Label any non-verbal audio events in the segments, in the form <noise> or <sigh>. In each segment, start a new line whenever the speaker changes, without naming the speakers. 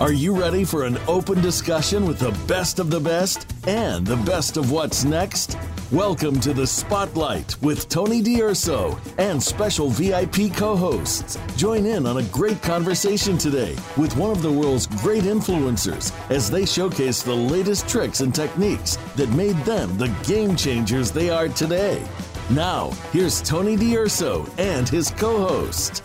Are you ready for an open discussion with the best of the best and the best of what's next? Welcome to the Spotlight with Tony D'Urso and special VIP co hosts. Join in on a great conversation today with one of the world's great influencers as they showcase the latest tricks and techniques that made them the game changers they are today. Now, here's Tony D'Urso and his co host.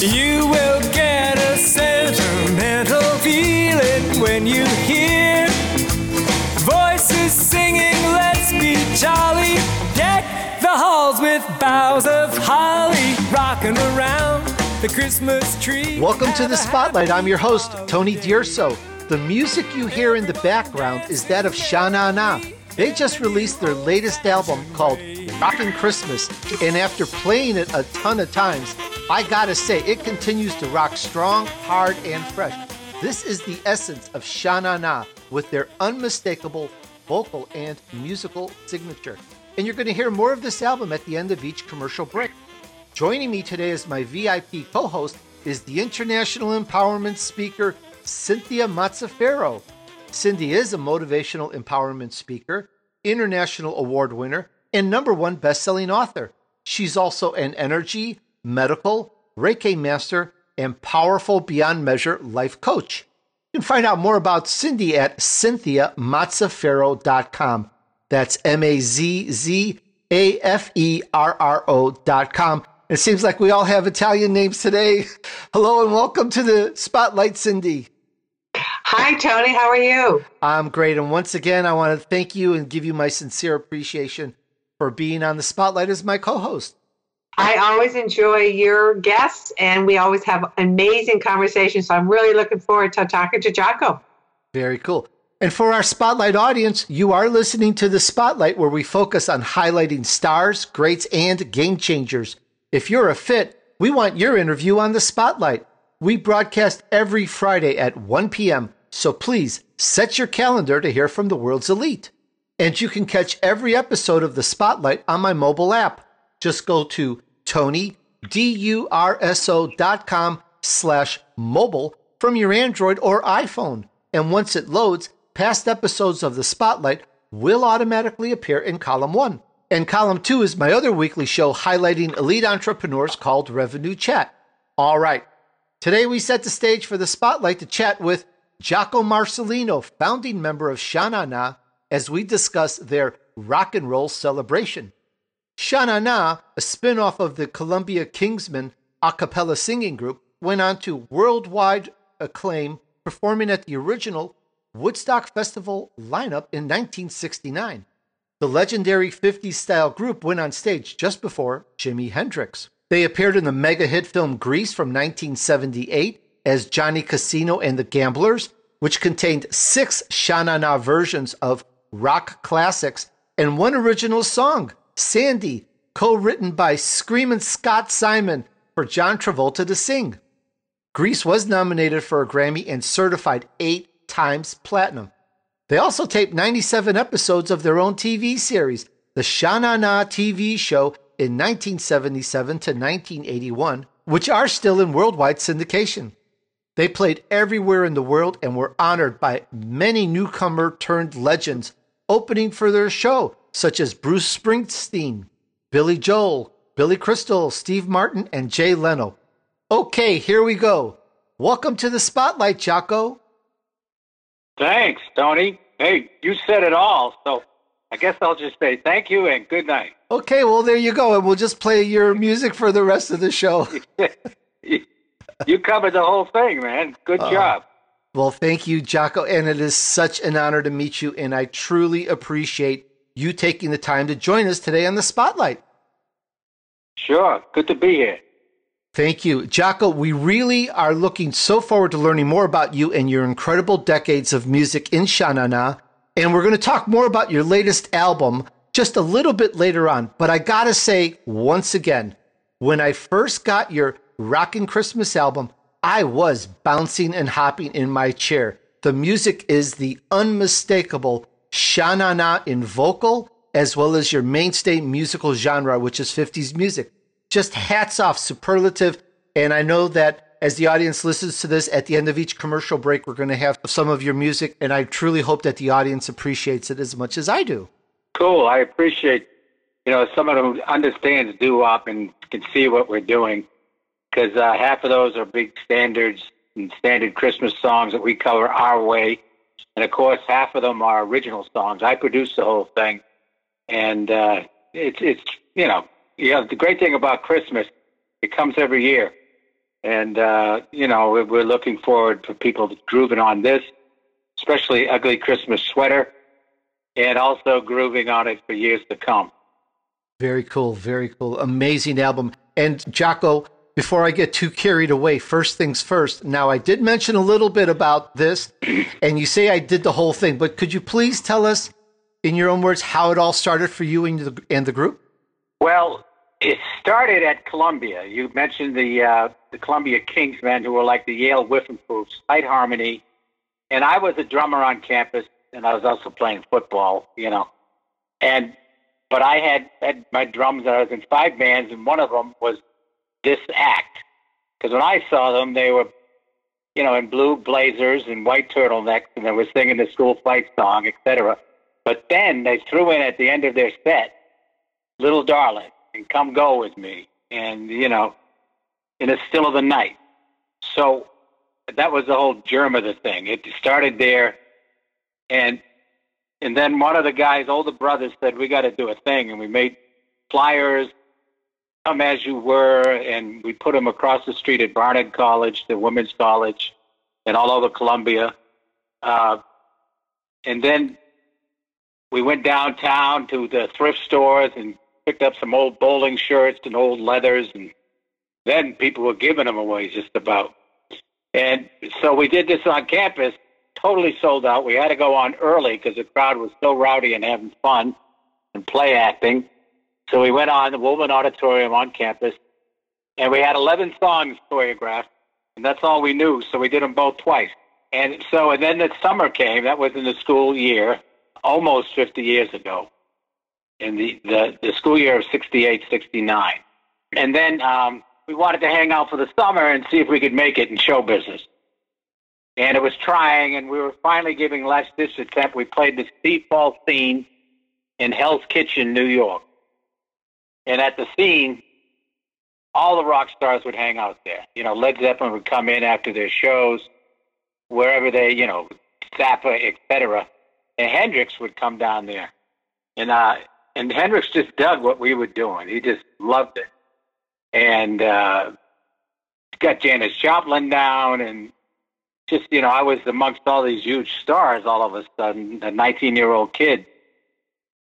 You will get a sentimental feeling when you hear voices singing, Let's be jolly. Deck the halls with boughs of holly, rocking around the Christmas tree.
Welcome to the Spotlight. I'm your host, Tony D'Urso. The music you hear in the background is that of Sha Na Na. They just released their latest album called Rockin' Christmas, and after playing it a ton of times, I gotta say, it continues to rock strong, hard, and fresh. This is the essence of Sha Na Na with their unmistakable vocal and musical signature. And you're gonna hear more of this album at the end of each commercial break. Joining me today as my VIP co host is the international empowerment speaker, Cynthia Mazzaferro. Cindy is a motivational empowerment speaker, international award winner, and number one best-selling author. She's also an energy, medical, Reiki master, and powerful beyond measure life coach. You can find out more about Cindy at cynthiamazzaferro.com. That's M A Z Z A F E R R O.com. It seems like we all have Italian names today. <laughs> Hello and welcome to the Spotlight, Cindy.
Hi, Tony. How are you?
I'm great. And once again, I want to thank you and give you my sincere appreciation for being on the Spotlight as my co host.
I always enjoy your guests, and we always have amazing conversations. So I'm really looking forward to talking to Jocko.
Very cool. And for our Spotlight audience, you are listening to the Spotlight where we focus on highlighting stars, greats, and game changers. If you're a fit, we want your interview on the Spotlight. We broadcast every Friday at 1 p.m., so please set your calendar to hear from the world's elite. And you can catch every episode of the Spotlight on my mobile app. Just go to Tony, D-U-R-S-O dot com slash mobile from your Android or iPhone. And once it loads, past episodes of the Spotlight will automatically appear in column one. And column two is my other weekly show highlighting elite entrepreneurs called Revenue Chat. All right. Today we set the stage for the Spotlight to chat with Jocko Marcellino, founding member of Sha Na Na, as we discuss their rock and roll celebration. Sha Na Na, a spin off of the Columbia Kingsmen a cappella singing group, went on to worldwide acclaim, performing at the original Woodstock Festival lineup in 1969. The legendary 50s style group went on stage just before Jimi Hendrix. They appeared in the mega hit film Grease from 1978 as Johnny Casino and the Gamblers, which contained six Sha Na Na versions of rock classics and one original song, Sandy, co written by Screamin' Scott Simon for John Travolta to sing. Grease was nominated for a Grammy and certified eight times platinum. They also taped 97 episodes of their own TV series, the Sha Na Na TV show in 1977 to 1981, which are still in worldwide syndication. They played everywhere in the world and were honored by many newcomer turned legends opening for their show, such as Bruce Springsteen, Billy Joel, Billy Crystal, Steve Martin, and Jay Leno. Okay, here we go. Welcome to the Spotlight, Jocko.
Thanks, Tony. Hey, you said it all, so I guess I'll just say thank you and good night.
Okay, well, there you go. And we'll just play your music for the rest of the show. <laughs>
you covered the whole thing, man. Good uh, job.
Well, thank you, Jocko. And it is such an honor to meet you. And I truly appreciate you taking the time to join us today on the Spotlight.
Sure. Good to be here.
Thank you. Jocko, we really are looking so forward to learning more about you and your incredible decades of music in Sha Na Na. And we're going to talk more about your latest album just a little bit later on. But I got to say, once again, when I first got your Rockin' Christmas album, I was bouncing and hopping in my chair. The music is the unmistakable Sha Na Na in vocal, as well as your mainstay musical genre, which is 50s music. Just hats off, superlative. And I know that as the audience listens to this, at the end of each commercial break, we're going to have some of your music. And I truly hope that the audience appreciates it as much as I do.
Cool. I appreciate, you know, someone who understands doo wop and can see what we're doing. Because uh, half of those are big standards and standard Christmas songs that we cover our way. And of course, half of them are original songs. I produce the whole thing. And uh, it's, it's, you know, yeah, the great thing about Christmas, it comes every year. And, uh, you know, we're looking forward for people grooving on this, especially Ugly Christmas Sweater, and also grooving on it for years to come.
Very cool. Very cool. Amazing album. And Jocko, before I get too carried away, first things first. Now, I did mention a little bit about this, <clears throat> and you say I did the whole thing, but could you please tell us, in your own words, how it all started for you and the, and the group?
Well, it started at Columbia. You mentioned the uh, the Columbia Kingsmen, who were like the Yale Whiffenpoofs, tight harmony. And I was a drummer on campus, and I was also playing football, you know. And but I had had my drums. And I was in five bands, and one of them was this act. Because when I saw them, they were, you know, in blue blazers and white turtlenecks, and they were singing the school fight song, etc. But then they threw in at the end of their set, "Little Darling." and come go with me. And, you know, in the still of the night. So that was the whole germ of the thing. It started there. And, and then one of the guys, older brothers, said, we got to do a thing. And we made flyers, come as you were, and we put them across the street at Barnard College, the women's college, and all over Columbia. Uh, and then we went downtown to the thrift stores and picked up some old bowling shirts and old leathers, and then people were giving them away just about. And so we did this on campus, totally sold out. We had to go on early because the crowd was so rowdy and having fun and play acting. So we went on the Wollman Auditorium on campus, and we had 11 songs choreographed, and that's all we knew. So we did them both twice. And so, and then the summer came. That was in the school year, almost 50 years ago in the, the, the school year of 68, 69. And then um, we wanted to hang out for the summer and see if we could make it in show business. And it was trying, and we were finally giving last ditch attempt. We played the Steve Paul scene in Hell's Kitchen, New York. And at the scene, all the rock stars would hang out there. You know, Led Zeppelin would come in after their shows, wherever they, you know, Zappa, etc. And Hendrix would come down there. And uh, and Hendrix just dug what we were doing. He just loved it, and uh, got Janis Joplin down, and just you know, I was amongst all these huge stars all of a sudden, a 19 year old kid,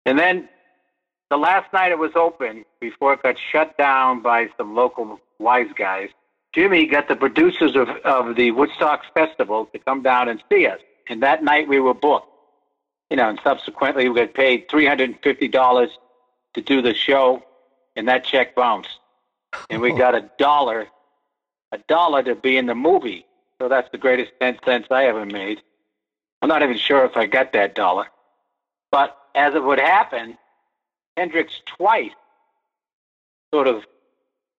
and then the last night it was open before it got shut down by some local wise guys. Jimi got the producers of, of the Woodstock Festival to come down and see us. And that night we were booked you know, and subsequently we got paid three hundred and fifty dollars to do the show, and that check bounced, and we got a dollar, a dollar to be in the movie. So that's the greatest ten cents I ever made. I'm not even sure if I got that dollar, but as it would happen, Hendrix twice sort of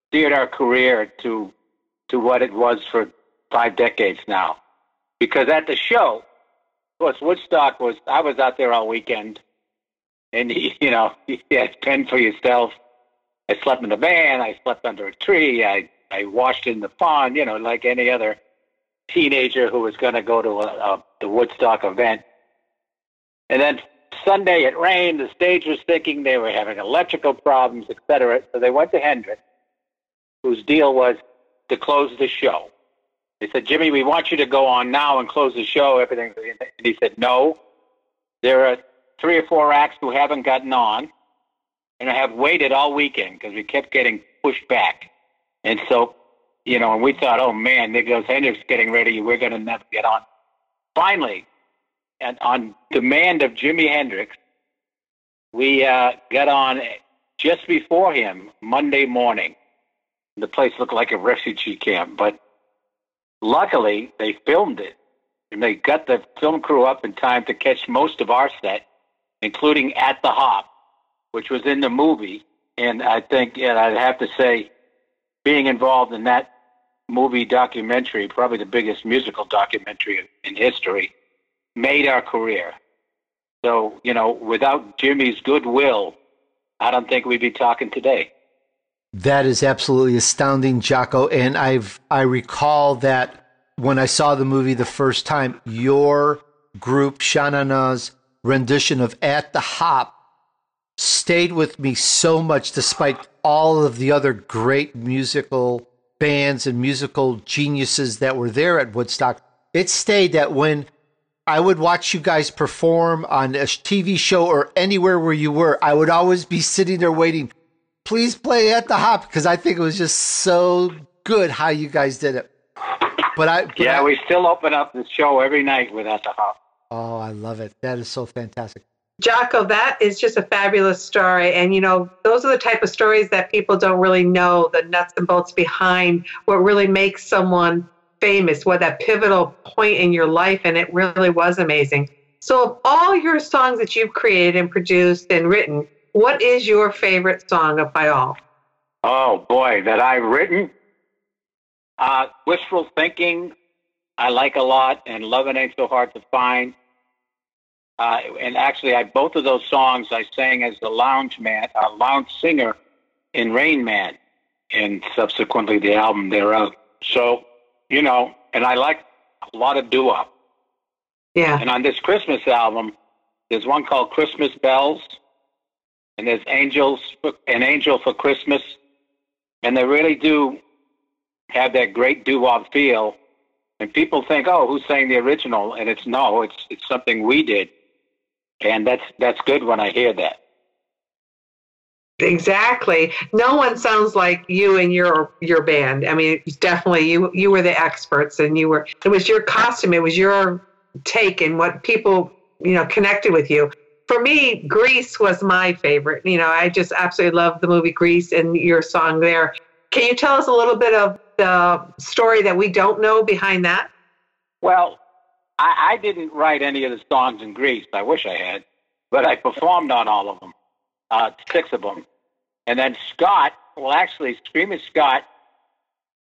steered our career to to what it was for five decades now, because at the show of course, Woodstock was. I was out there all weekend, and <laughs> you know, you had fend for yourself. I slept in the van. I slept under a tree. I I washed in the pond. You know, like any other teenager who was going to go to a, a the Woodstock event. And then Sunday it rained. The stage was sinking. They were having electrical problems, etc. So they went to Hendrix, whose deal was to close the show. They said, Jimi, we want you to go on now and close the show. Everything. And he said, No. There are three or four acts who haven't gotten on and have waited all weekend because we kept getting pushed back. And so you know, and we thought, oh man, there goes Hendrix getting ready. We're going to never get on. Finally, and on demand of Jimi Hendrix, we uh, got on just before him Monday morning. The place looked like a refugee camp, but luckily they filmed it and they got the film crew up in time to catch most of our set, including At the Hop, which was in the movie. And I think, and I'd have to say, being involved in that movie documentary, probably the biggest musical documentary in history, made our career. So, you know, without Jimi's goodwill, I don't think we'd be talking today.
That is absolutely astounding, Jocko. And I've I recall that when I saw the movie the first time, your group, Sha Na Na's rendition of At the Hop stayed with me so much despite all of the other great musical bands and musical geniuses that were there at Woodstock. It stayed that when I would watch you guys perform on a TV show or anywhere where you were, I would always be sitting there waiting. Please play at the hop because I think it was just so good how you guys did it. But I but
yeah,
I,
we still open up the show every night with at the hop.
Oh, I love it. That is so fantastic.
Jocko, that is just a fabulous story. And, you know, those are the type of stories that people don't really know the nuts and bolts behind what really makes someone famous, what that pivotal point in your life, and it really was amazing. So, of all your songs that you've created and produced and written, what is your favorite song of by all?
Oh boy, that I've written. Uh, Wishful Thinking, I like a lot, and Loving Ain't So Hard to Find. Uh, and actually, I both of those songs I sang as the lounge man, uh, lounge singer in Rain Man, and subsequently the album thereof. So you know, and I like a lot of doo wop.
Yeah.
And on this Christmas album, there's one called Christmas Bells, and there's Angels, for, an Angel for Christmas, and they really do have that great doo wop feel. And people think, oh, who's saying the original? And it's no, it's it's something we did, and that's that's good when I hear that.
Exactly. No one sounds like you and your your band. I mean, definitely you you were the experts, and you were. It was your costume. It was your take, and what people you know connected with you. For me, Grease was my favorite. You know, I just absolutely love the movie Grease and your song there. Can you tell us a little bit of the story that we don't know behind that?
Well, I, I didn't write any of the songs in Grease. I wish I had, but I performed on all of them uh, six of them. And then Scott, well, actually, Screaming Scott,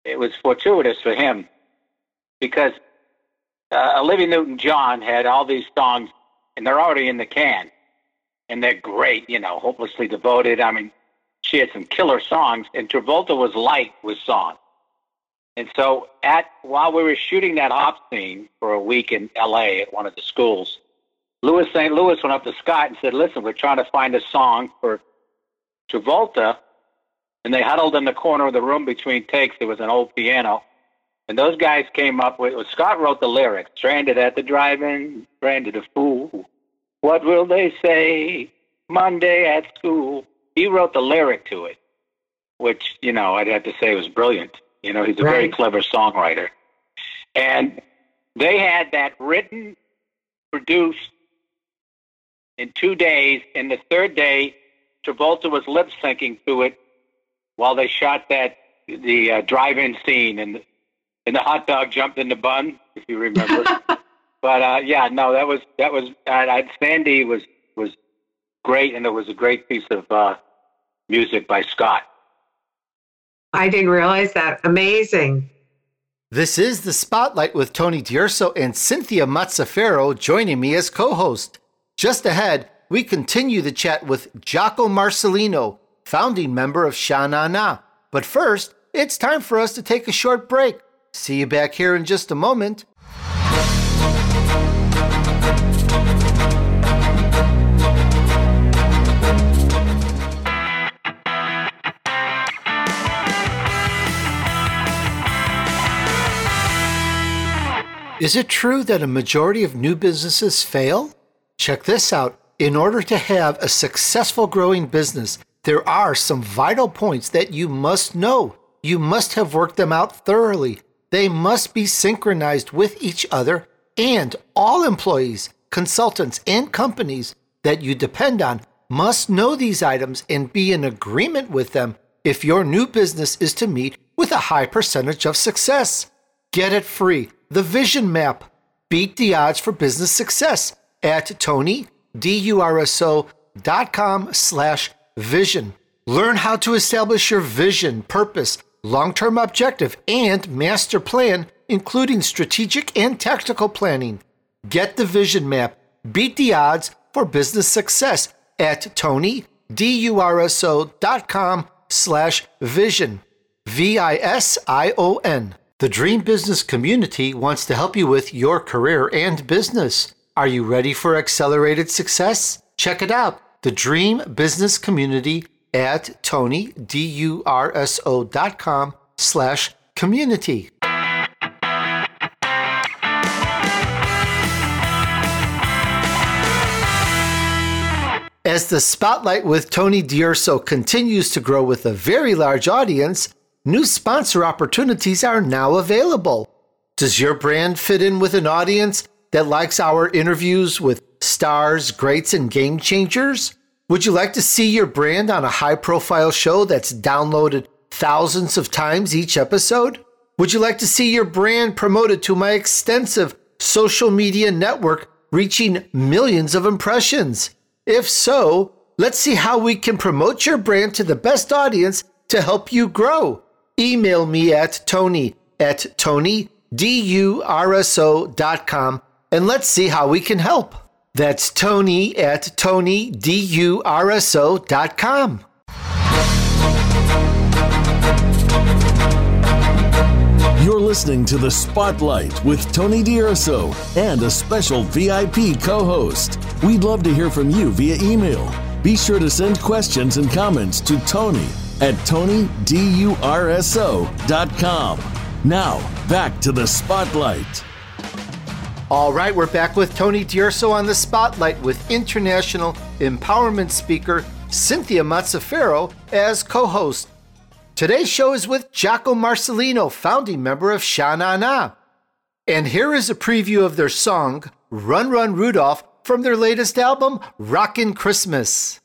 it was fortuitous for him because uh, Olivia Newton John had all these songs, and they're already in the can, and they're great, you know, hopelessly devoted. I mean, she had some killer songs, and Travolta was light with songs. And so, at while we were shooting that op scene for a week in L.A. at one of the schools, Louis St. Louis went up to Scott and said, "Listen, we're trying to find a song for Travolta." And they huddled in the corner of the room between takes. There was an old piano, and those guys came up with. Scott wrote the lyrics: "Stranded at the drive-in, stranded a fool. What will they say Monday at school?" He wrote the lyric to it, which you know I'd have to say was brilliant. You know, he's a right. very clever songwriter, and they had that written, produced, in two days. And the third day, Travolta was lip syncing to it while they shot that the uh, drive-in scene, and and the hot dog jumped in the bun, if you remember. <laughs> but uh, yeah, no, that was that was uh, Sandy was was great, and it was a great piece of uh, music by Scott.
I didn't realize that. Amazing.
This is the Spotlight with Tony D'Urso and Cynthia Mazzaferro joining me as co-host. Just ahead, we continue the chat with Jocko Marcellino, founding member of Sha Na Na. But first, it's time for us to take a short break. See you back here in just a moment. Is it true that a majority of new businesses fail? Check this out. In order to have a successful growing business, there are some vital points that you must know. you must have worked them out thoroughly. They must be synchronized with each other, and all employees, consultants, and companies that you depend on must know these items and be in agreement with them if your new business is to meet with a high percentage of success. Get it free. The Vision Map. Beat the odds for business success at tonydurso.com slash vision. Learn how to establish your vision, purpose, long-term objective, and master plan, including strategic and tactical planning. Get the Vision Map. Beat the odds for business success at tonydurso.com slash vision. V-I-S-I-O-N. The Dream Business Community wants to help you with your career and business. Are you ready for accelerated success? Check it out. The Dream Business Community at tonydurso.com slash community. As the spotlight with Tony D'Urso continues to grow with a very large audience, new sponsor opportunities are now available. Does your brand fit in with an audience that likes our interviews with stars, greats, and game changers? Would you like to see your brand on a high profile show that's downloaded thousands of times each episode? Would you like to see your brand promoted to my extensive social media network reaching millions of impressions? If so, let's see how we can promote your brand to the best audience to help you grow. Email me at tony at tonydurso.com and let's see how we can help. That's Tony at tonydurso.com.
You're listening to The Spotlight with Tony D'Urso and a special VIP co host. We'd love to hear from you via email. Be sure to send questions and comments to Tony at tonydurso.com. Now, back to The Spotlight.
All right, we're back with Tony D'Urso on The Spotlight with international empowerment speaker Cynthia Mazzaferro as co host. Today's show is with Jocko Marcellino, founding member of Sha Na Na. And here is a preview of their song, Run Run Rudolph, from their latest album, Rockin' Christmas.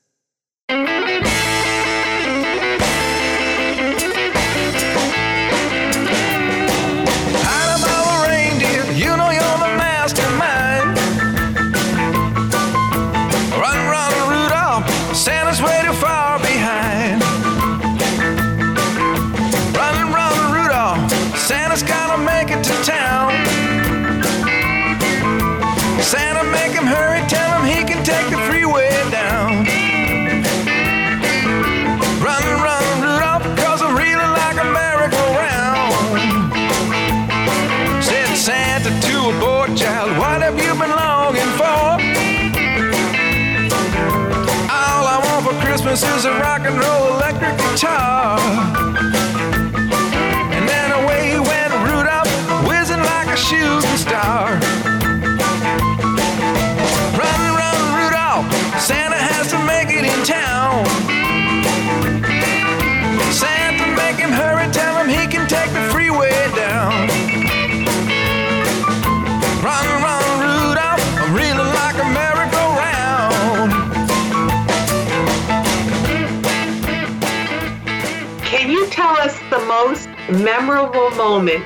Memorable moment,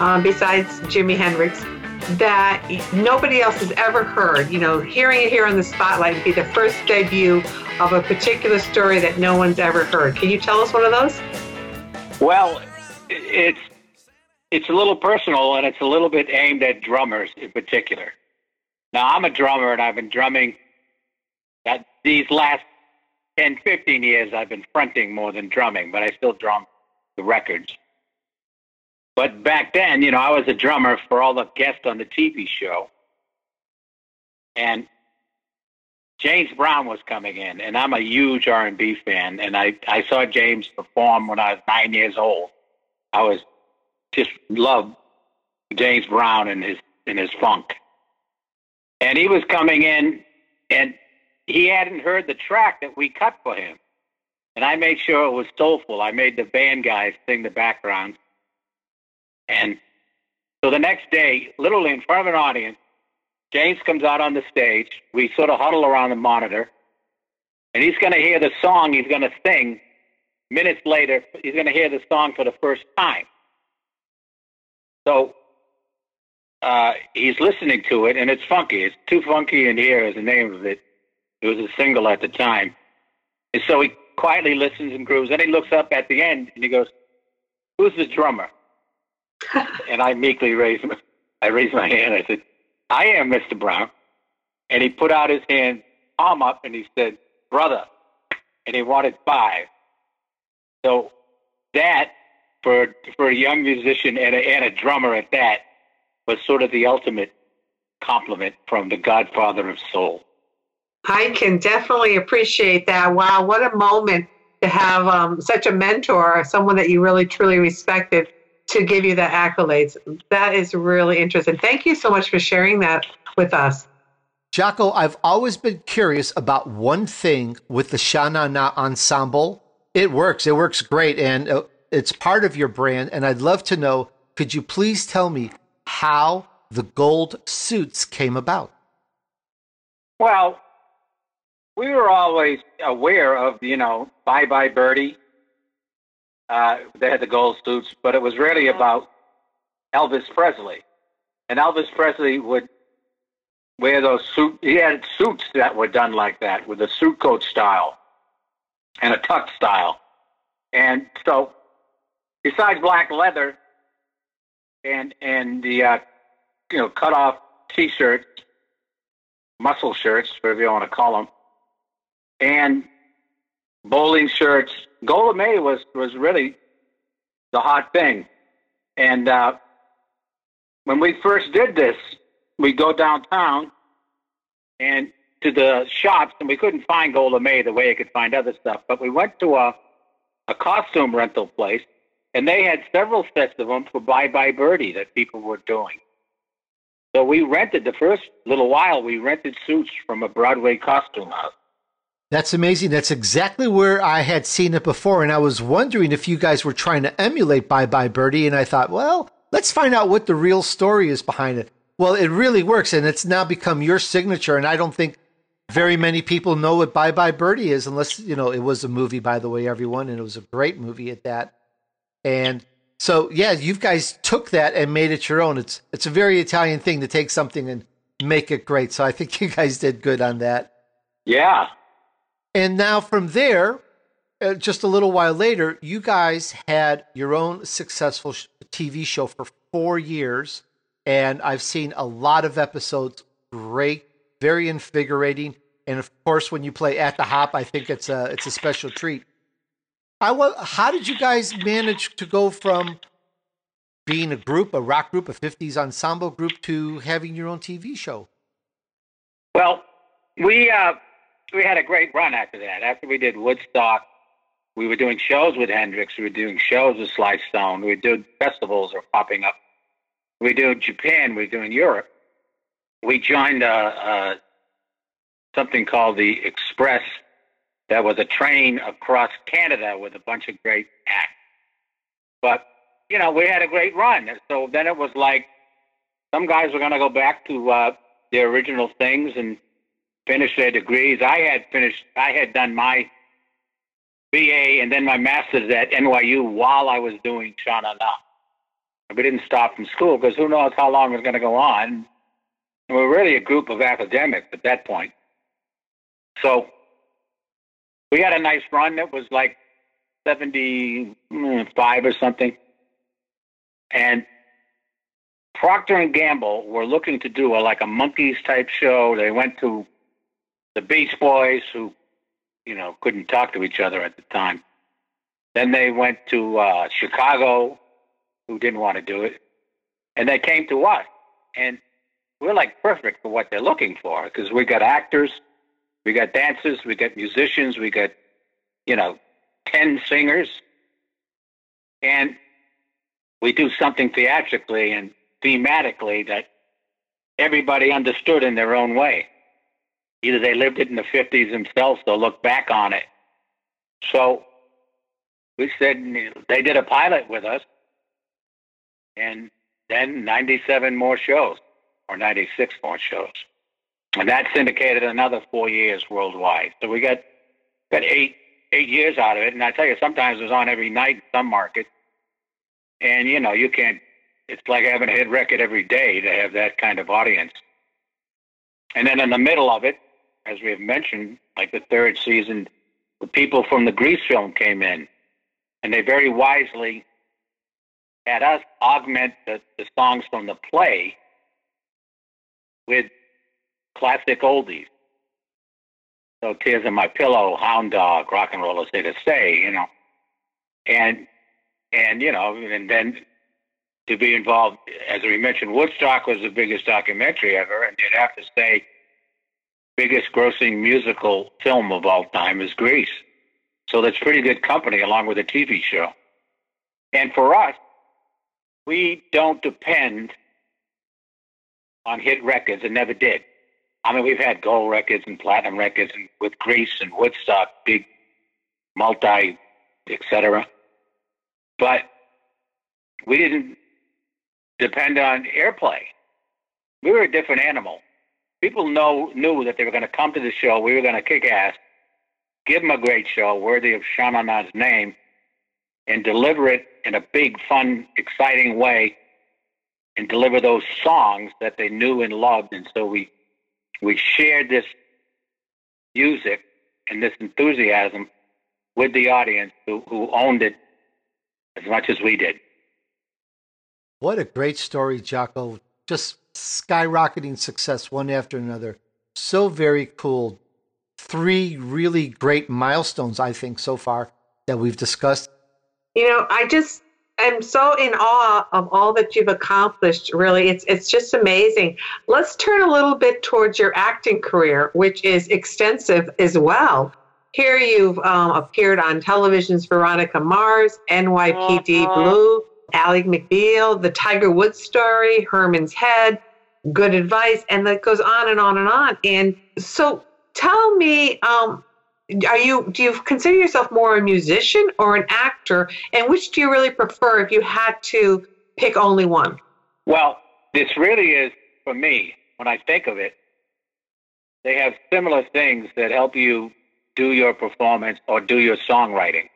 um, besides Jimi Hendrix, that nobody else has ever heard? You know, hearing it here on the spotlight would be the first debut of a particular story that no one's ever heard. Can you tell us one of those?
Well, it's it's a little personal and it's a little bit aimed at drummers in particular. Now, I'm a drummer and I've been drumming that these last 10, 15 years I've been fronting more than drumming, but I still drum the records. But back then, you know, I was a drummer for all the guests on the TV show. And James Brown was coming in, and I'm a huge R&B fan, and I, I saw James perform when I was nine years old. I was just loved James Brown and his and his funk. And he was coming in, and he hadn't heard the track that we cut for him. and I made sure it was soulful. I made the band guys sing the background. And so the next day, literally in front of an audience, James comes out on the stage. We sort of huddle around the monitor, and he's going to hear the song he's going to sing. Minutes later, he's going to hear the song for the first time. So uh, he's listening to it, and it's funky. It's too funky in here is the name of it. It was a single at the time, and so he quietly listens and grooves. Then he looks up at the end and he goes, "Who's the drummer?" <laughs> and I meekly raise my, I raised my hand. I said, "I am Mr. Brown." And he put out his hand, palm up, and he said, "Brother," and he wanted five. So that for for a young musician and a, and a drummer at that was sort of the ultimate compliment from the Godfather of Soul.
I can definitely appreciate that. Wow, what a moment to have um, such a mentor, someone that you really truly respected, to give you the accolades. That is really interesting. Thank you so much for sharing that with us.
Jocko, I've always been curious about one thing with the Sha Na Na ensemble. It works. It works great, and uh, it's part of your brand. And I'd love to know. Could you please tell me how the gold suits came about?
Well, we were always aware of, you know, Bye Bye Birdie. Uh, they had the gold suits, but it was really about Elvis Presley. And Elvis Presley would wear those suit. He had suits that were done like that, with a suit coat style and a tuck style. And so, besides black leather and and the uh, you know cut off t-shirts, muscle shirts, whatever you want to call them, and bowling shirts. gold lamé was was really the hot thing, and uh, when we first did this, we go downtown and to the shops, and we couldn't find gold lamé the way I could find other stuff. But we went to a a costume rental place, and they had several sets of them for Bye Bye Birdie that people were doing. So we rented the first little while. We rented suits from a Broadway costume house.
That's amazing. That's exactly where I had seen it before. And I was wondering if you guys were trying to emulate Bye Bye Birdie. And I thought, well, let's find out what the real story is behind it. Well, it really works. And it's now become your signature. And I don't think very many people know what Bye Bye Birdie is, unless, you know, it was a movie, by the way, everyone. And it was a great movie at that. And so, yeah, you guys took that and made it your own. It's, it's a very Italian thing to take something and make it great. So I think <laughs> you guys did good on that.
Yeah,
and now from there, uh, just a little while later, you guys had your own successful sh- TV show for four years. And I've seen a lot of episodes. Great, very invigorating. And of course, when you play at the hop, I think it's a it's a special treat. I wa- how did you guys manage to go from being a group, a rock group, a 50s ensemble group, to having your own TV show?
Well, we uh, we had a great run after that. After we did Woodstock, we were doing shows with Hendrix. We were doing shows with Sly Stone. We did festivals are popping up. We do Japan. We are doing Europe. We joined a, a something called the Express. That was a train across Canada with a bunch of great acts. But you know, we had a great run. So then it was like some guys were going to go back to uh, their original things and finish their degrees. I had finished, I had done my BA and then my master's at NYU while I was doing Sha Na. We didn't stop from school because who knows how long it was going to go on. We were really a group of academics at that point. So we had a nice run that was like 75 or something. And Procter and Gamble were looking to do a like a Monkees type show. They went to the Beach Boys, who, you know, couldn't talk to each other at the time. Then they went to uh, Chicago, who didn't want to do it. And they came to us. And we're like perfect for what they're looking for because we got actors, we got dancers, we got musicians, we got, you know, 10 singers. And we do something theatrically and thematically that everybody understood in their own way either they lived it in the 50s themselves, they'll look back on it So we said they did a pilot with us, and then 97 more shows, or 96 more shows. And that syndicated another four years worldwide. So we got got eight eight years out of it. And I tell you, sometimes it was on every night in some markets. And you know, you can't. It's like having a hit record every day to have that kind of audience. And then in the middle of it, as we have mentioned, like the third season, the people from the Grease film came in, and they very wisely had us augment the, the songs from the play with classic oldies. So Tears in My Pillow, Hound Dog, Rock and Roll Say to Stay, you know. And and you know, and then to be involved, as we mentioned, Woodstock was the biggest documentary ever, and you'd have to say biggest grossing musical film of all time is Grease. So that's pretty good company along with a TV show. And for us, we don't depend on hit records and never did. I mean, we've had gold records and platinum records and with Grease and Woodstock, big multi, etc. But we didn't depend on airplay. We were a different animal. People know knew that they were going to come to the show. We were going to kick ass, give them a great show worthy of Sha name, and deliver it in a big, fun, exciting way, and deliver those songs that they knew and loved. And so we we shared this music and this enthusiasm with the audience who, who owned it as much as we did.
What a great story, Jocko. Just skyrocketing success one after another. So very cool. Three really great milestones, I think, so far that we've discussed.
You know, I just am so in awe of all that you've accomplished. Really, it's it's just amazing. Let's turn a little bit towards your acting career, which is extensive as well. Here you've um, appeared on television's Veronica Mars, NYPD
Uh-huh.
Blue, Ally McBeal, The Tiger Woods Story, Herman's Head, Good Advice, and that goes on and on and on. And so, tell me, um, are you do you consider yourself more a musician or an actor, and which do you really prefer if you had to pick only one?
Well, this really is, for me, when I think of it, they have similar things that help you do your performance or do your songwriting.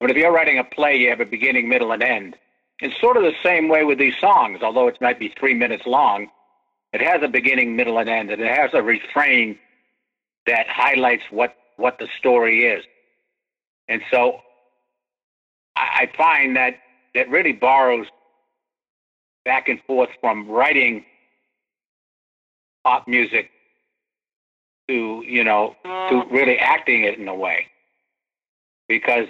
But if you're writing a play, you have a beginning, middle, and end. It's sort of the same way with these songs, although it might be three minutes long. It has a beginning, middle, and end, and it has a refrain that highlights what, what the story is. And so I, I find that that really borrows back and forth from writing pop music to you know to really acting it in a way because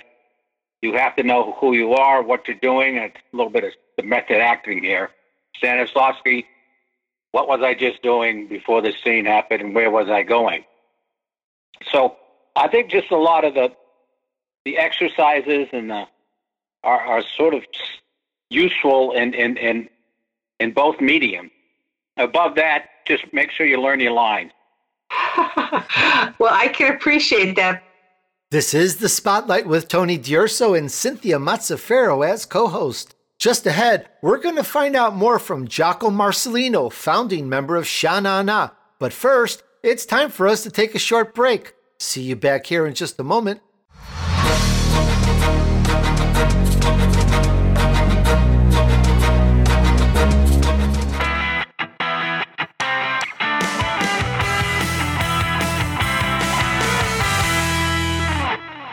you have to know who you are, what you're doing, and it's a little bit of the method acting here. Stanislavski, what was I just doing before this scene happened, and where was I going? So I think just a lot of the the exercises and the are, are sort of useful in in in in both mediums. Above that, just make sure you learn your lines. <laughs>
well, I can appreciate that.
This is the Spotlight with Tony D'Urso and Cynthia Mazzaferro as co host. Just ahead, we're going to find out more from Jocko Marcellino, founding member of Sha Na Na. But first, it's time for us to take a short break. See you back here in just a moment.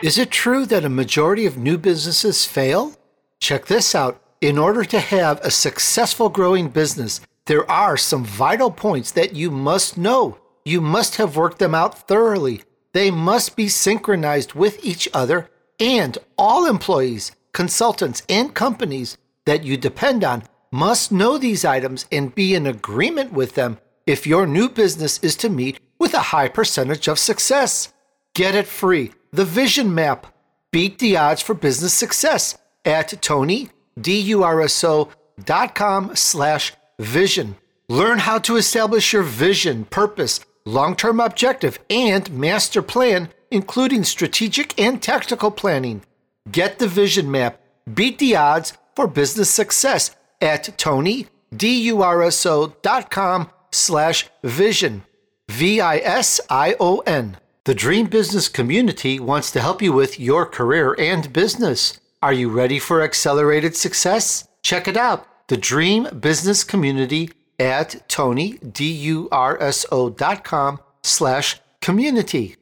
Is it true that a majority of new businesses fail? Check this out. In order to have a successful growing business, there are some vital points that you must know. You must have worked them out thoroughly. They must be synchronized with each other, and all employees, consultants, and companies that you depend on must know these items and be in agreement with them if your new business is to meet with a high percentage of success. Get it free. The Vision Map. Beat the odds for business success at tonydurso.com slash vision. Learn how to establish your vision, purpose, long-term objective, and master plan including strategic and tactical planning. Get the vision map. Beat the odds for business success at tonydurso.com slash vision. V-I-S-I-O-N. The Dream Business community wants to help you with your career and business. Are you ready for accelerated success? Check it out. The Dream Business Community at tonydurso.com slash community.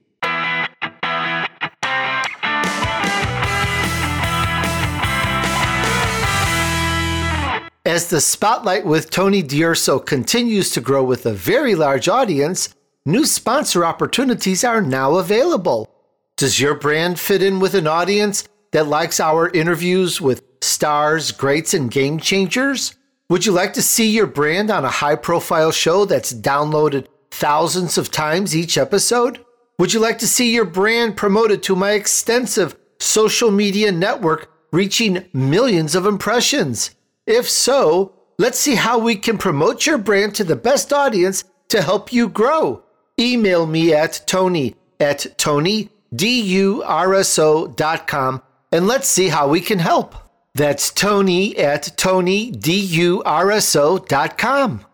As the Spotlight with Tony D'Urso continues to grow with a very large audience, new sponsor opportunities are now available. Does your brand fit in with an audience that likes our interviews with stars, greats, and game changers? Would you like to see your brand on a high profile show that's downloaded thousands of times each episode? Would you like to see your brand promoted to my extensive social media network reaching millions of impressions? If so, let's see how we can promote your brand to the best audience to help you grow. Email me at tony at tonydurso.com and let's see how we can help. That's Tony at TonyDurso.com.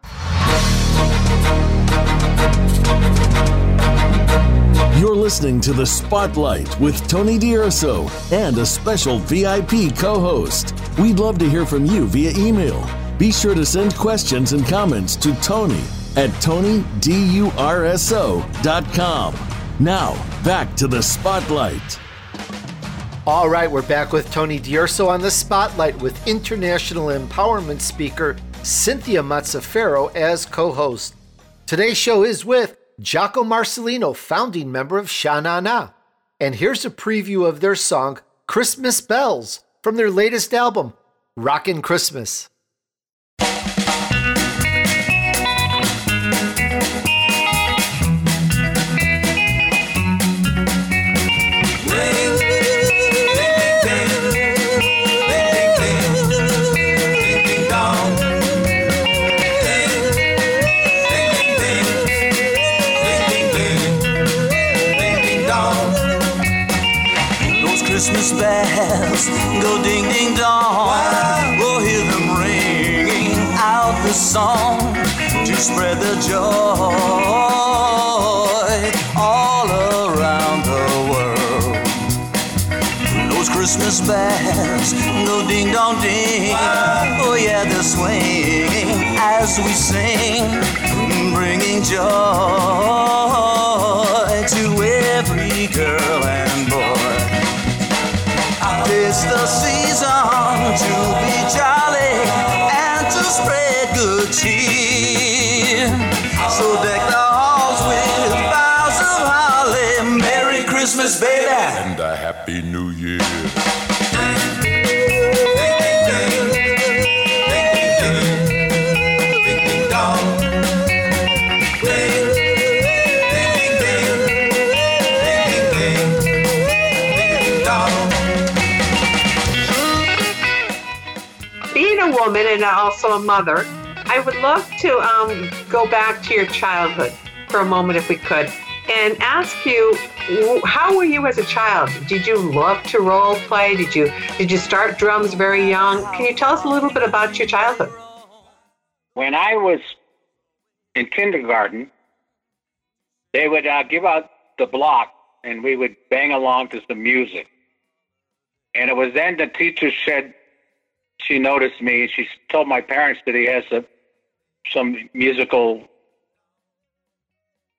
You're listening to The Spotlight with Tony D'Urso and a special VIP co host. We'd love to hear from you via email. Be sure to send questions and comments to Tony at TonyDurso.com. Now, back to The Spotlight.
All right, we're back with Tony D'Urso on the spotlight with international empowerment speaker Cynthia Mazzaferro as co host. Today's show is with Jocko Marcellino, founding member of Sha Na Na. And here's a preview of their song Christmas Bells from their latest album, Rockin' Christmas.
Bells go ding ding dong. We'll hear them ringing out the song to spread the joy all around the world. Those Christmas bells go ding dong ding. Oh yeah, they're swinging as we sing, bringing joy to every girl. It's the season to be jolly and to spread good cheer. So deck
and
also a mother, I would love to um, go back to your childhood for a moment if we could and ask you how were you as a child? Did you love to role play? Did you did you start drums very young? Can you tell us a little bit about your childhood?
When I was in kindergarten, they would uh, give out the block and we would bang along to some music. And it was then the teacher said, she noticed me. She told my parents that he has a, some musical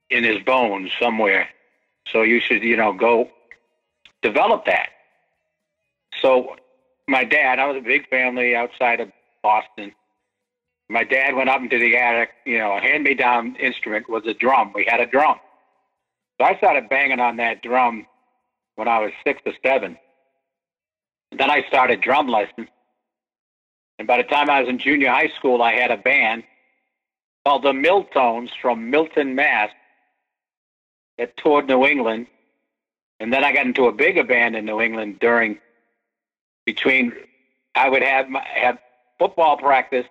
in his bones somewhere. So you should, you know, go develop that. So my dad, I was a big family outside of Boston. My dad went up into the attic, you know, a hand me down instrument was a drum. We had a drum. So I started banging on that drum when I was six or seven. Then I started drum lessons. And by the time I was in junior high school, I had a band called the Milltones from Milton, Mass. that toured New England. And then I got into a bigger band in New England during between I would have my, have football practice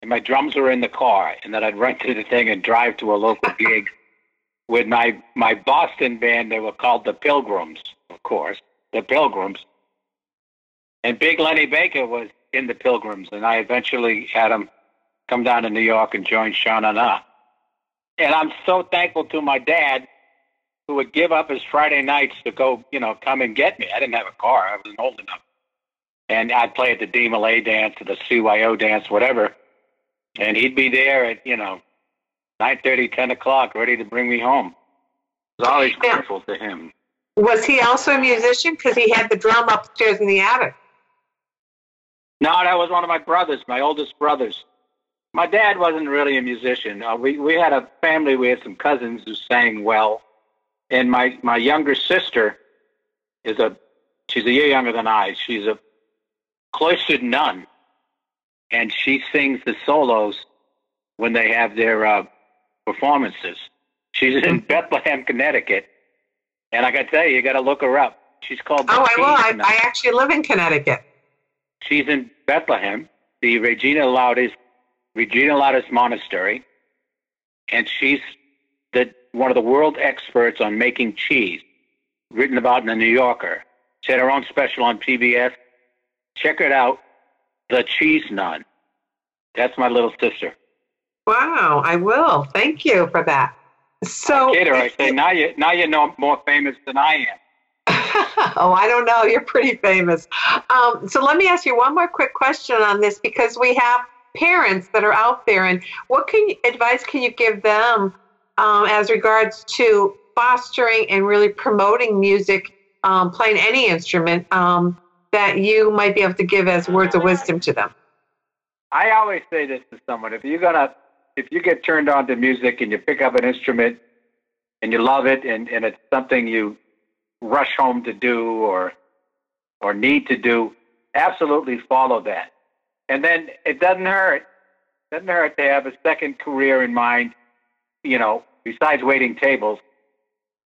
and my drums were in the car and then I'd run to the thing and drive to a local <laughs> gig with my my Boston band. They were called the Pilgrims, of course, the Pilgrims. And Big Lenny Baker was in the Pilgrims, and I eventually had him come down to New York and join Sha Na Na. And I'm so thankful to my dad who would give up his Friday nights to go, you know, come and get me. I didn't have a car. I wasn't old enough. And I'd play at the DeMolay dance or the CYO dance, whatever. And he'd be there at, you know, nine thirty, ten o'clock, ready to bring me home. I was always grateful to him.
Was he also a musician? Because he had the drum upstairs in the attic.
No, that was one of my brothers, my oldest brothers. My dad wasn't really a musician. Uh, we we had a family. We had some cousins who sang well, and my my younger sister is a she's a year younger than I. She's a cloistered nun, and she sings the solos when they have their uh, performances. She's in Bethlehem, Connecticut, and I got to tell you, you got to look her up. She's called.
Oh, I will. I, I actually live in Connecticut.
She's in Bethlehem, the Regina Laudis, Regina Laudis Monastery, and she's the one of the world experts on making cheese, written about in the New Yorker. She had her own special on PBS. Check it out, The Cheese Nun. That's my little sister.
Wow, I will. Thank you for that. So,
Kid her, I say now you now you know more famous than I am. <laughs>
oh, I don't know. You're pretty famous. Um, so let me ask you one more quick question on this because we have parents that are out there, and what can advice can you give them um, as regards to fostering and really promoting music, um, playing any instrument um, that you might be able to give as words of wisdom to them?
I always say this to someone: if you're gonna, if you get turned on to music and you pick up an instrument and you love it, and, and it's something you rush home to do or or need to do, absolutely follow that. And then it doesn't hurt. doesn't hurt to have a second career in mind. You know, besides waiting tables,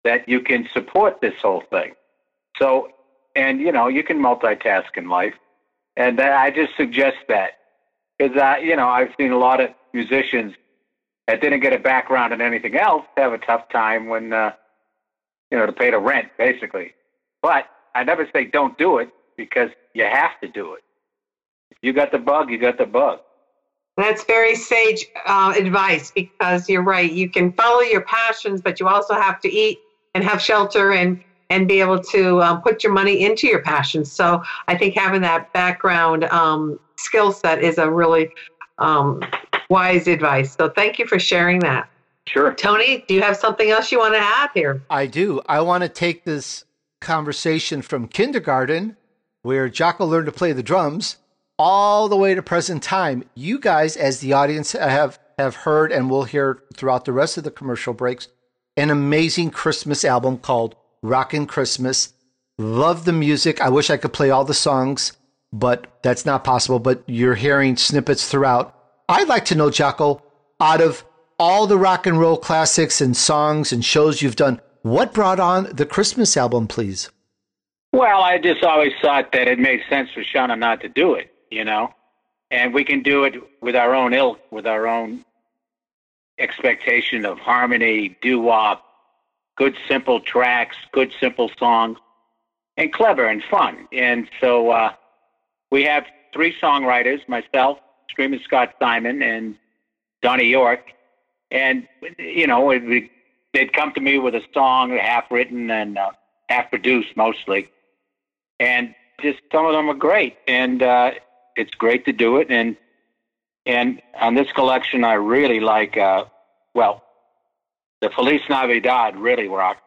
that you can support this whole thing. So, and you know, you can multitask in life, and that, I just suggest that because I, you know I've seen a lot of musicians that didn't get a background in anything else have a tough time when uh, you know to pay the rent, basically. But I never say don't do it because you have to do it. If you got the bug, you got the bug.
That's very sage uh, advice because you're right. You can follow your passions, but you also have to eat and have shelter and and be able to um, put your money into your passions. So I think having that background um, skill set is a really um, wise advice. So thank you for sharing that.
Sure.
Tony, do you have something else you want to add here?
I do. I want to take this conversation from kindergarten, where Jocko learned to play the drums, all the way to present time. You guys, as the audience, have have heard and will hear throughout the rest of the commercial breaks, an amazing Christmas album called Rockin' Christmas. Love the music. I wish I could play all the songs, but that's not possible. But you're hearing snippets throughout. I'd like to know, Jocko, out of all the rock and roll classics and songs and shows you've done, what brought on the Christmas album, please?
Well, I just always thought that it made sense for Sha Na Na to do it, you know, and we can do it with our own ilk, with our own expectation of harmony, doo wop, good simple tracks, good simple songs, and clever and fun. And so uh, we have three songwriters: myself, Screamin' Scott Simon, and Donnie York. And you know, it, they'd come to me with a song half written and uh, half produced, mostly and just some of them are great, and uh, it's great to do it. And and on this collection, I really like. Uh, well, the Feliz Navidad really rocked,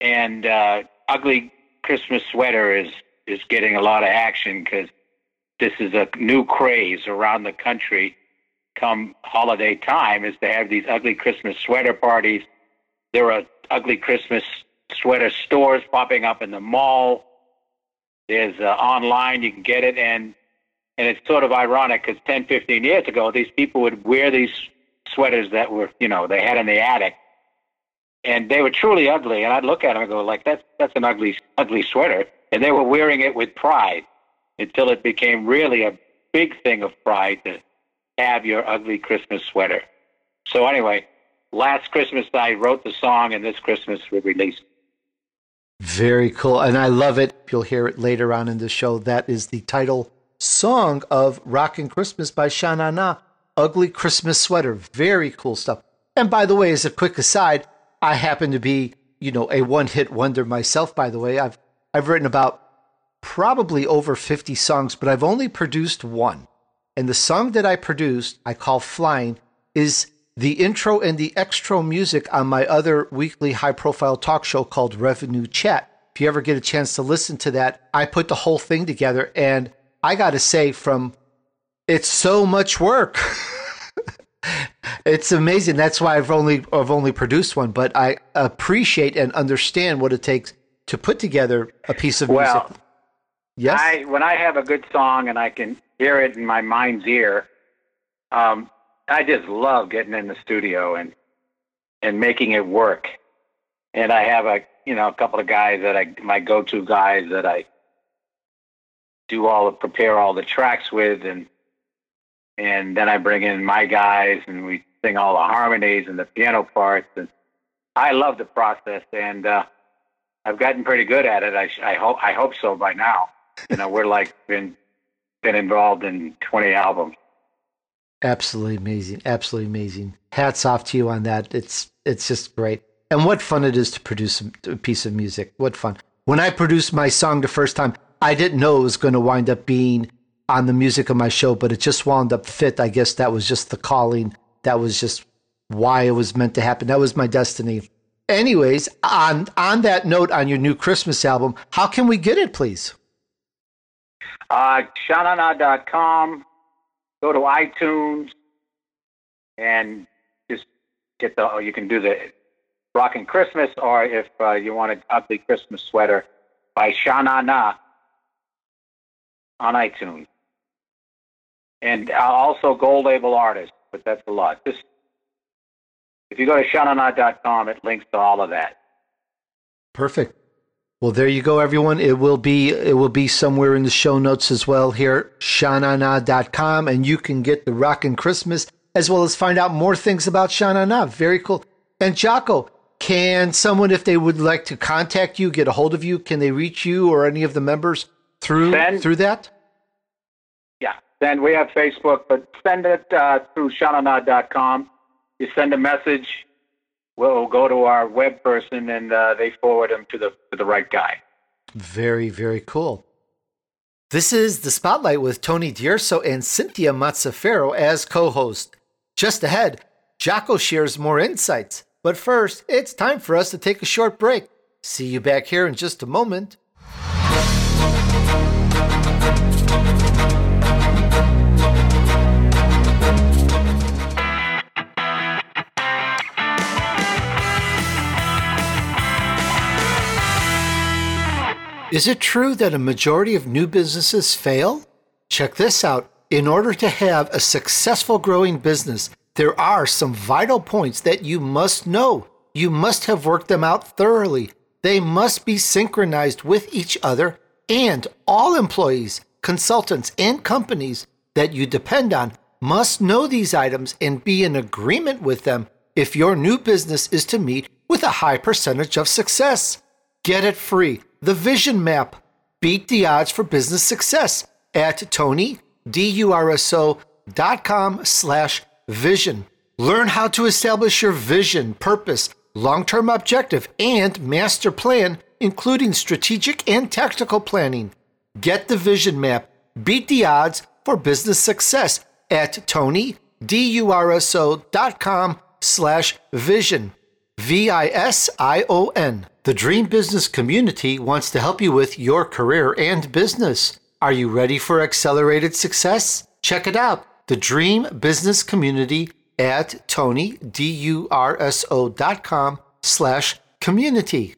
and uh, Ugly Christmas Sweater is is getting a lot of action because this is a new craze around the country. Come holiday time, is to have these ugly Christmas sweater parties. There are ugly Christmas sweater stores popping up in the mall. There's uh, online, you can get it, and and it's sort of ironic because 10, 15 years ago, these people would wear these sweaters that were, you know, they had in the attic, and they were truly ugly. And I'd look at them and go, like, that's that's an ugly, ugly sweater, and they were wearing it with pride until it became really a big thing of pride to have your ugly Christmas sweater. So anyway, last Christmas I wrote the song, and this Christmas we released.
Very cool. And I love it. You'll hear it later on in the show. That is the title song of Rockin' Christmas by Sha Na Na. Ugly Christmas Sweater. Very cool stuff. And by the way, as a quick aside, I happen to be, you know, a one hit wonder myself, by the way. I've I've written about probably over 50 songs, but I've only produced one. And the song that I produced, I call Flying, is the intro and the extra music on my other weekly high profile talk show called Revenue Chat. If you ever get a chance to listen to that, I put the whole thing together and I got to say from it's so much work. <laughs> it's amazing. That's why I've only I've only produced one, but I appreciate and understand what it takes to put together a piece of
Well,
music. Yes.
I when I have a good song and I can hear it in my mind's ear, um, I just love getting in the studio and and making it work. And I have a you know a couple of guys that I my go-to guys that I do all the prepare all the tracks with and and then I bring in my guys and we sing all the harmonies and the piano parts and I love the process and uh, I've gotten pretty good at it. I, I hope I hope so by now. You know, we're like been been involved in 20 albums.
Absolutely amazing. Absolutely amazing. Hats off to you on that. It's it's just great. And what fun it is to produce a, piece of music. What fun. When I produced my song the first time, I didn't know it was going to wind up being on the music of my show, but it just wound up fit. I guess that was just the calling. That was just why it was meant to happen. That was my destiny. Anyways, on on that note, on your new Christmas album, how can we get it, please?
Uh, Sha Na Na.com. Go to iTunes and just get the. You can do the Rockin' Christmas, or if uh, you want an ugly Christmas sweater by Shanana on iTunes, and uh, also Gold Label artist. But that's a lot. Just if you go to Shanana.com, it links to all of that.
Perfect. Well, there you go, everyone. It will be it will be somewhere in the show notes as well here, shanana.com, and you can get the Rockin' Christmas as well as find out more things about Sha Na Na. Very cool. And Jocko, can someone, if they would like to contact you, get a hold of you, can they reach you or any of the members through
Send-
through that?
Yeah. Then we have Facebook, but send it uh, through shanana.com. You send a message, we'll go to our web person, and uh, they forward them to the to the right guy.
Very, very cool. This is the Spotlight with Tony D'Urso and Cynthia Mazzaferro as co host. Just ahead, Jocko shares more insights. But first, it's time for us to take a short break. See you back here in just a moment. Is it true that a majority of new businesses fail? Check this out. In order to have a successful growing business, there are some vital points that you must know. You must have worked them out thoroughly. They must be synchronized with each other, and all employees, consultants, and companies that you depend on must know these items and be in agreement with them if your new business is to meet with a high percentage of success. Get it free. The Vision Map. Beat the odds for business success at tonydurso.com slash vision. Learn how to establish your vision, purpose, long-term objective, and master plan, including strategic and tactical planning. Get the Vision Map. Beat the odds for business success at tonydurso.com slash vision. V I S I O N. The Dream Business Community wants to help you with your career and business. Are you ready for accelerated success? Check it out. The Dream Business Community at tonydurso.com slash community.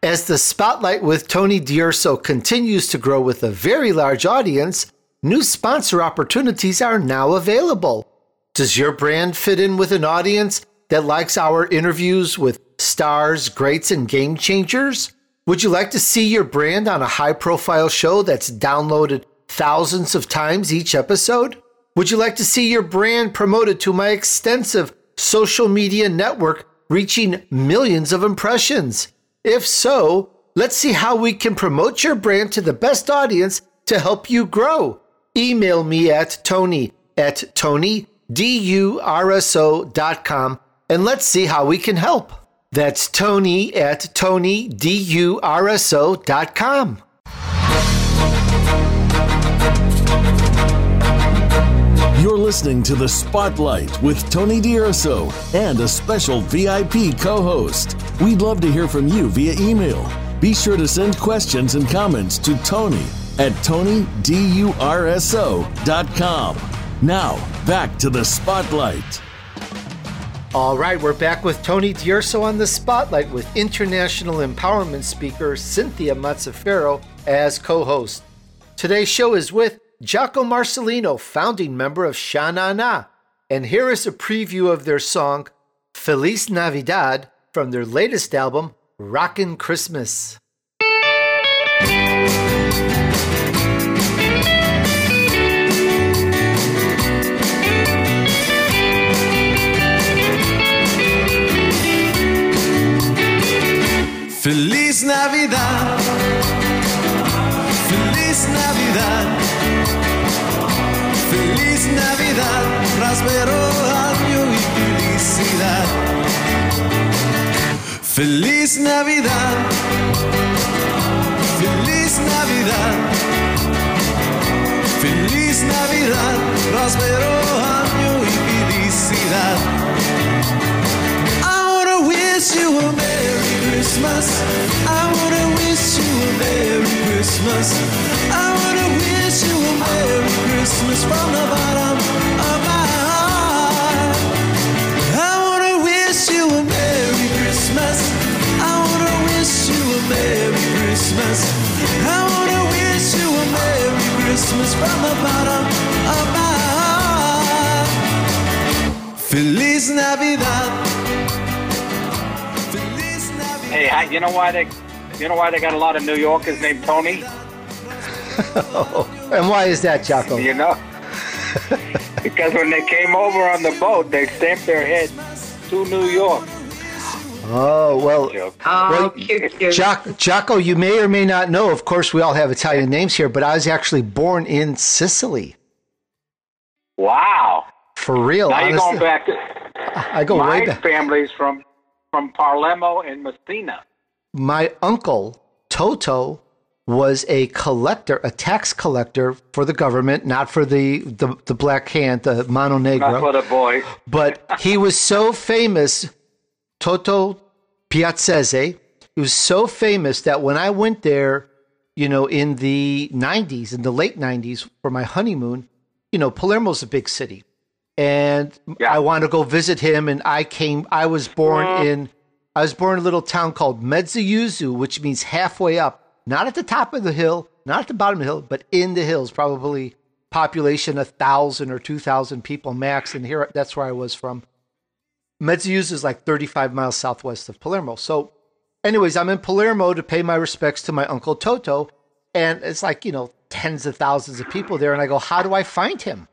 As the spotlight with Tony D'Urso continues to grow with a very large audience, new sponsor opportunities are now available. Does your brand fit in with an audience that likes our interviews with stars, greats, and game changers? Would you like to see your brand on a high profile show that's downloaded thousands of times each episode? Would you like to see your brand promoted to my extensive social media network reaching millions of impressions? If so, let's see how we can promote your brand to the best audience to help you grow. Email me at Tony at TonyDurso.com and let's see how we can help. That's Tony at TonyDurso.com.
You're listening to The Spotlight with Tony D'Urso and a special VIP co host. We'd love to hear from you via email. Be sure to send questions and comments to Tony at TonyDurso.com. Now, back to The Spotlight.
All right, we're back with Tony D'Urso on the spotlight with international empowerment speaker Cynthia Mazzaferro as co-host. Today's show is with Jocko Marcellino, founding member of Sha Na Na, and here is a preview of their song Feliz Navidad from their latest album Rockin' Christmas.
Feliz Navidad, próspero año y felicidad. Feliz Navidad, Feliz Navidad, Feliz Navidad, próspero año y felicidad. Wish you a Merry Christmas. I wanna wish you a Merry Christmas. I wanna wish you a Merry Christmas from the bottom of my heart. I wanna wish you a Merry Christmas. I wanna wish you a Merry Christmas. I wanna wish you a Merry Christmas from the bottom of my heart. Feliz Navidad. Feliz Navidad.
Hey, hi- you know why they, you know why they got a lot of New Yorkers named Tony? <laughs>
And why is that, Jocko?
You know, <laughs> because when they came over on the boat, they stamped their head to New York.
Oh, well,
Joke.
Oh,
Well,
cute, cute.
Jac- Jocko, you may or may not know, of course, we all have Italian names here, but I was actually born in Sicily.
Wow.
For real.
Now you're going back to
I go way
my
back.
family's from from Palermo and Messina.
My uncle, Toto, was a collector, a tax collector for the government, not for the, the, the black hand, the Mano
Not for the boys.
but he was so famous, Toto Piazzese. He was so famous that when I went there, you know, in the 90s, in the late 90s for my honeymoon, you know, Palermo's a big city. And
Yeah.
I want to go visit him. And I came, I was born in, I was born in a little town called Mezzojuso, which means halfway up, not at the top of the hill, not at the bottom of the hill, but in the hills, probably population a thousand or two thousand people max. And here, that's where I was from. Mezzojuso is like 35 miles southwest of Palermo. So, anyways, I'm in Palermo to pay my respects to my uncle Toto, and it's like you know tens of thousands of people there. And I go, how do I find him?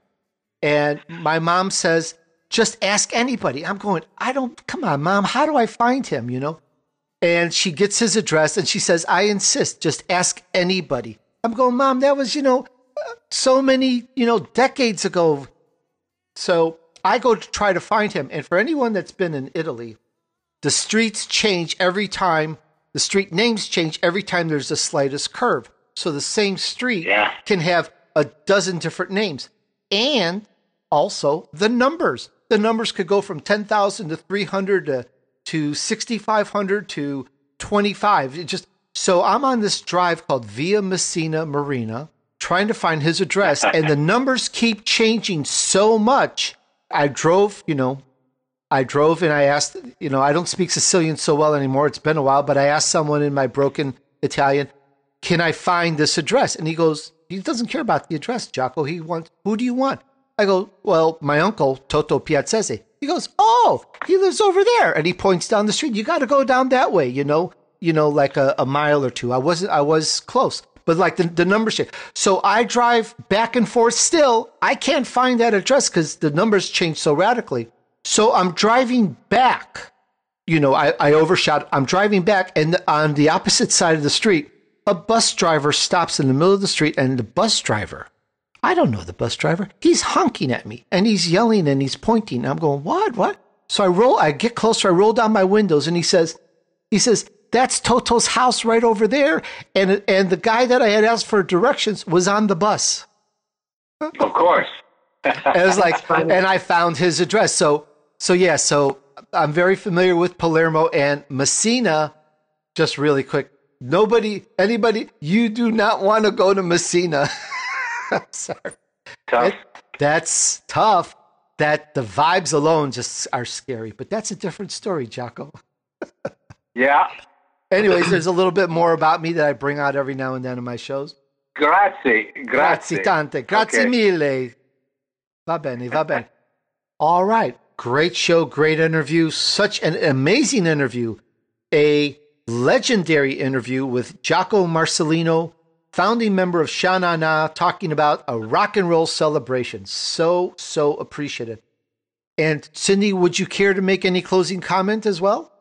And my mom says, just ask anybody. I'm going, I don't. Come on, mom. How do I find him? You know. And she gets his address and she says, I insist, just ask anybody. I'm going, Mom, that was, you know, so many, you know, decades ago. So I go to try to find him. And for anyone that's been in Italy, the streets change every time, the street names change every time there's the slightest curve. So the same street
Yeah.
can have a dozen different names. And also the numbers. The numbers could go from 10,000 to 300 uh, to, to 6,500 to 25. It just so I'm on this drive called Via Messina Marina trying to find his address <laughs> and the numbers keep changing so much. I drove, you know, I drove and I asked, you know, I don't speak Sicilian so well anymore. It's been a while, but I asked someone in my broken Italian, can I find this address? And he goes, he doesn't care about the address, Jocko. He wants, who do you want? I go, well, my uncle, Toto Piazzese. He goes, oh, he lives over there. And he points down the street. You got to go down that way, you know. you know, like a, a mile or two. I wasn't, I was close, but like the, the numbers change. So I drive back and forth still. I can't find that address because the numbers change so radically. So I'm driving back. You know, I, I overshot. I'm driving back, and on the opposite side of the street, a bus driver stops in the middle of the street, and the bus driver, I don't know the bus driver, he's honking at me and he's yelling and he's pointing. I'm going, what, what? So I roll, I get closer, I roll down my windows, and he says, he says, that's Toto's house right over there. And and the guy that I had asked for directions was on the bus.
Of course.
And I was like, <laughs> and I found his address. So so yeah, so I'm very familiar with Palermo and Messina. Just really quick, nobody, anybody, you do not want to go to Messina. <laughs> <laughs> I'm sorry.
Tough.
That's tough. That the vibes alone just are scary, but that's a different story, Jocko. <laughs>
yeah.
Anyways, there's a little bit more about me that I bring out every now and then in my shows.
Grazie. Grazie.
Grazie tante. Grazie
Okay.
mille. Va bene, va bene. <laughs> All right. Great show, great interview. Such an amazing interview. A legendary interview with Jocko Marcellino, founding member of Sha Na Na, talking about a rock and roll celebration. So, so appreciative. And Cindy, would you care to make any closing comment as well?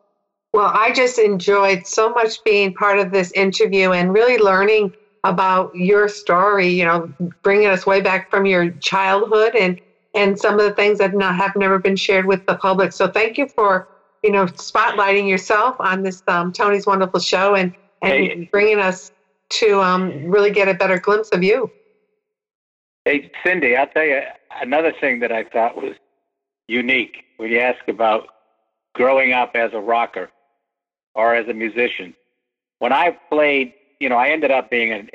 Well, I just enjoyed so much being part of this interview and really learning about your story, you know, bringing us way back from your childhood and and some of the things that not, have never been shared with the public. So thank you for, you know, spotlighting yourself on this um, Tony's Wonderful Show and, and
Hey.
bringing us to um, really get a better glimpse of you.
Hey, Cindy, I'll tell you another thing that I thought was unique when you ask about growing up as a rocker or as a musician. When I played, you know, I ended up being an,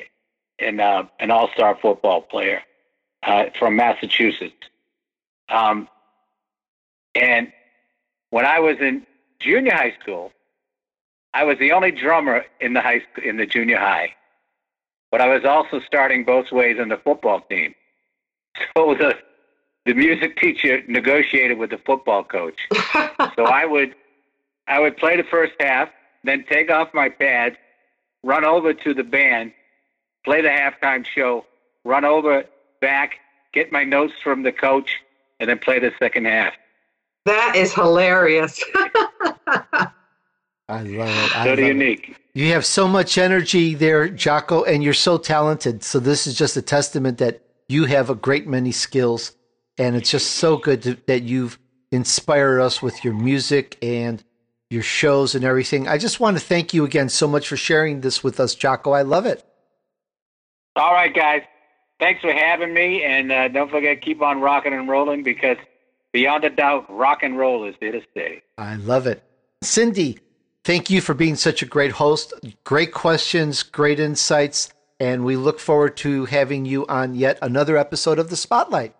an, uh, an all star football player uh, from Massachusetts. Um, and when I was in junior high school, I was the only drummer in the high in the junior high, but I was also starting both ways on the football team. So the the music teacher negotiated with the football coach. <laughs> so I would I would play the first half, then take off my pads, run over to the band, play the halftime show, run over back, get my notes from the coach, and then play the second half.
That is hilarious. <laughs>
I love it. I
So
love it. You have so much energy there, Jocko, and you're so talented. So this is just a testament that you have a great many skills, and it's just so good to, that you've inspired us with your music and your shows and everything. I just want to thank you again so much for sharing this with us, Jocko. I love it.
All right, guys. Thanks for having me, and uh, don't forget keep on rocking and rolling because beyond a doubt, rock and roll is here to stay.
I love it. Cindy, thank you for being such a great host. Great questions, great insights, and we look forward to having you on yet another episode of The Spotlight.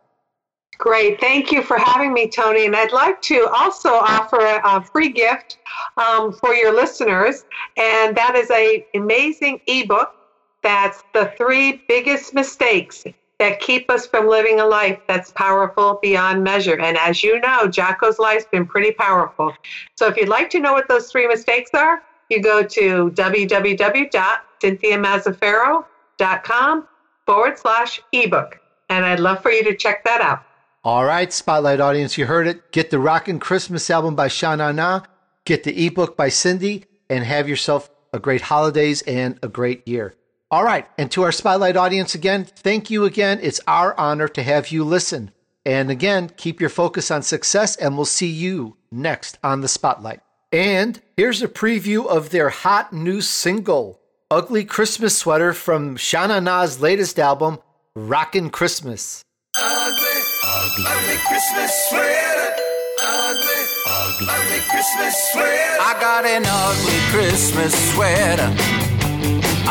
Great. Thank you for having me, Tony. And I'd like to also offer a, free gift um, for your listeners. And that is a amazing ebook that's the three biggest mistakes that keep us from living a life that's powerful beyond measure. And as you know, Jocko's life's been pretty powerful. So if you'd like to know what those three mistakes are, you go to www.cynthiamazzaferro.com forward slash ebook. And I'd love for you to check that out.
All right, Spotlight audience, you heard it. Get the Rockin' Christmas album by Shana Na, get the ebook by Cindy, and have yourself a great holidays and a great year. All right, and to our Spotlight audience again, thank you again. It's our honor to have you listen. And again, keep your focus on success, and we'll see you next on the Spotlight. And here's a preview of their hot new single, Ugly Christmas Sweater from Sha Na Na's latest album, Rockin' Christmas.
Ugly, ugly Christmas sweater. Ugly, ugly Christmas sweater.
I got an ugly Christmas sweater.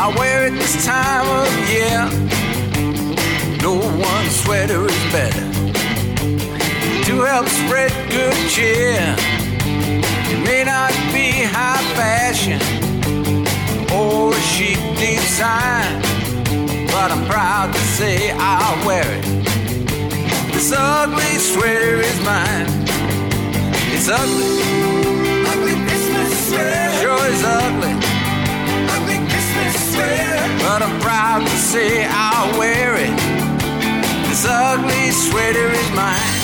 I wear it this time of year. No one sweater is better to help spread good cheer. It may not be high fashion or a chic design, but I'm proud to say I wear it. This ugly sweater is mine. It's ugly.
Ugly Christmas sweater.
Sure is ugly. But I'm proud to say
I'll wear it.
This ugly sweater is mine.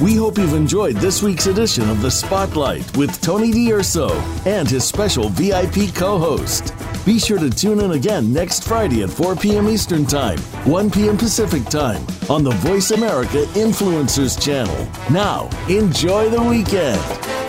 We hope you've enjoyed this week's edition of The Spotlight with Tony D'Urso and his special VIP co host. Be sure to tune in again next Friday at 4 p.m. Eastern Time, 1 p.m. Pacific Time on the Voice America Influencers channel. Now, enjoy the weekend.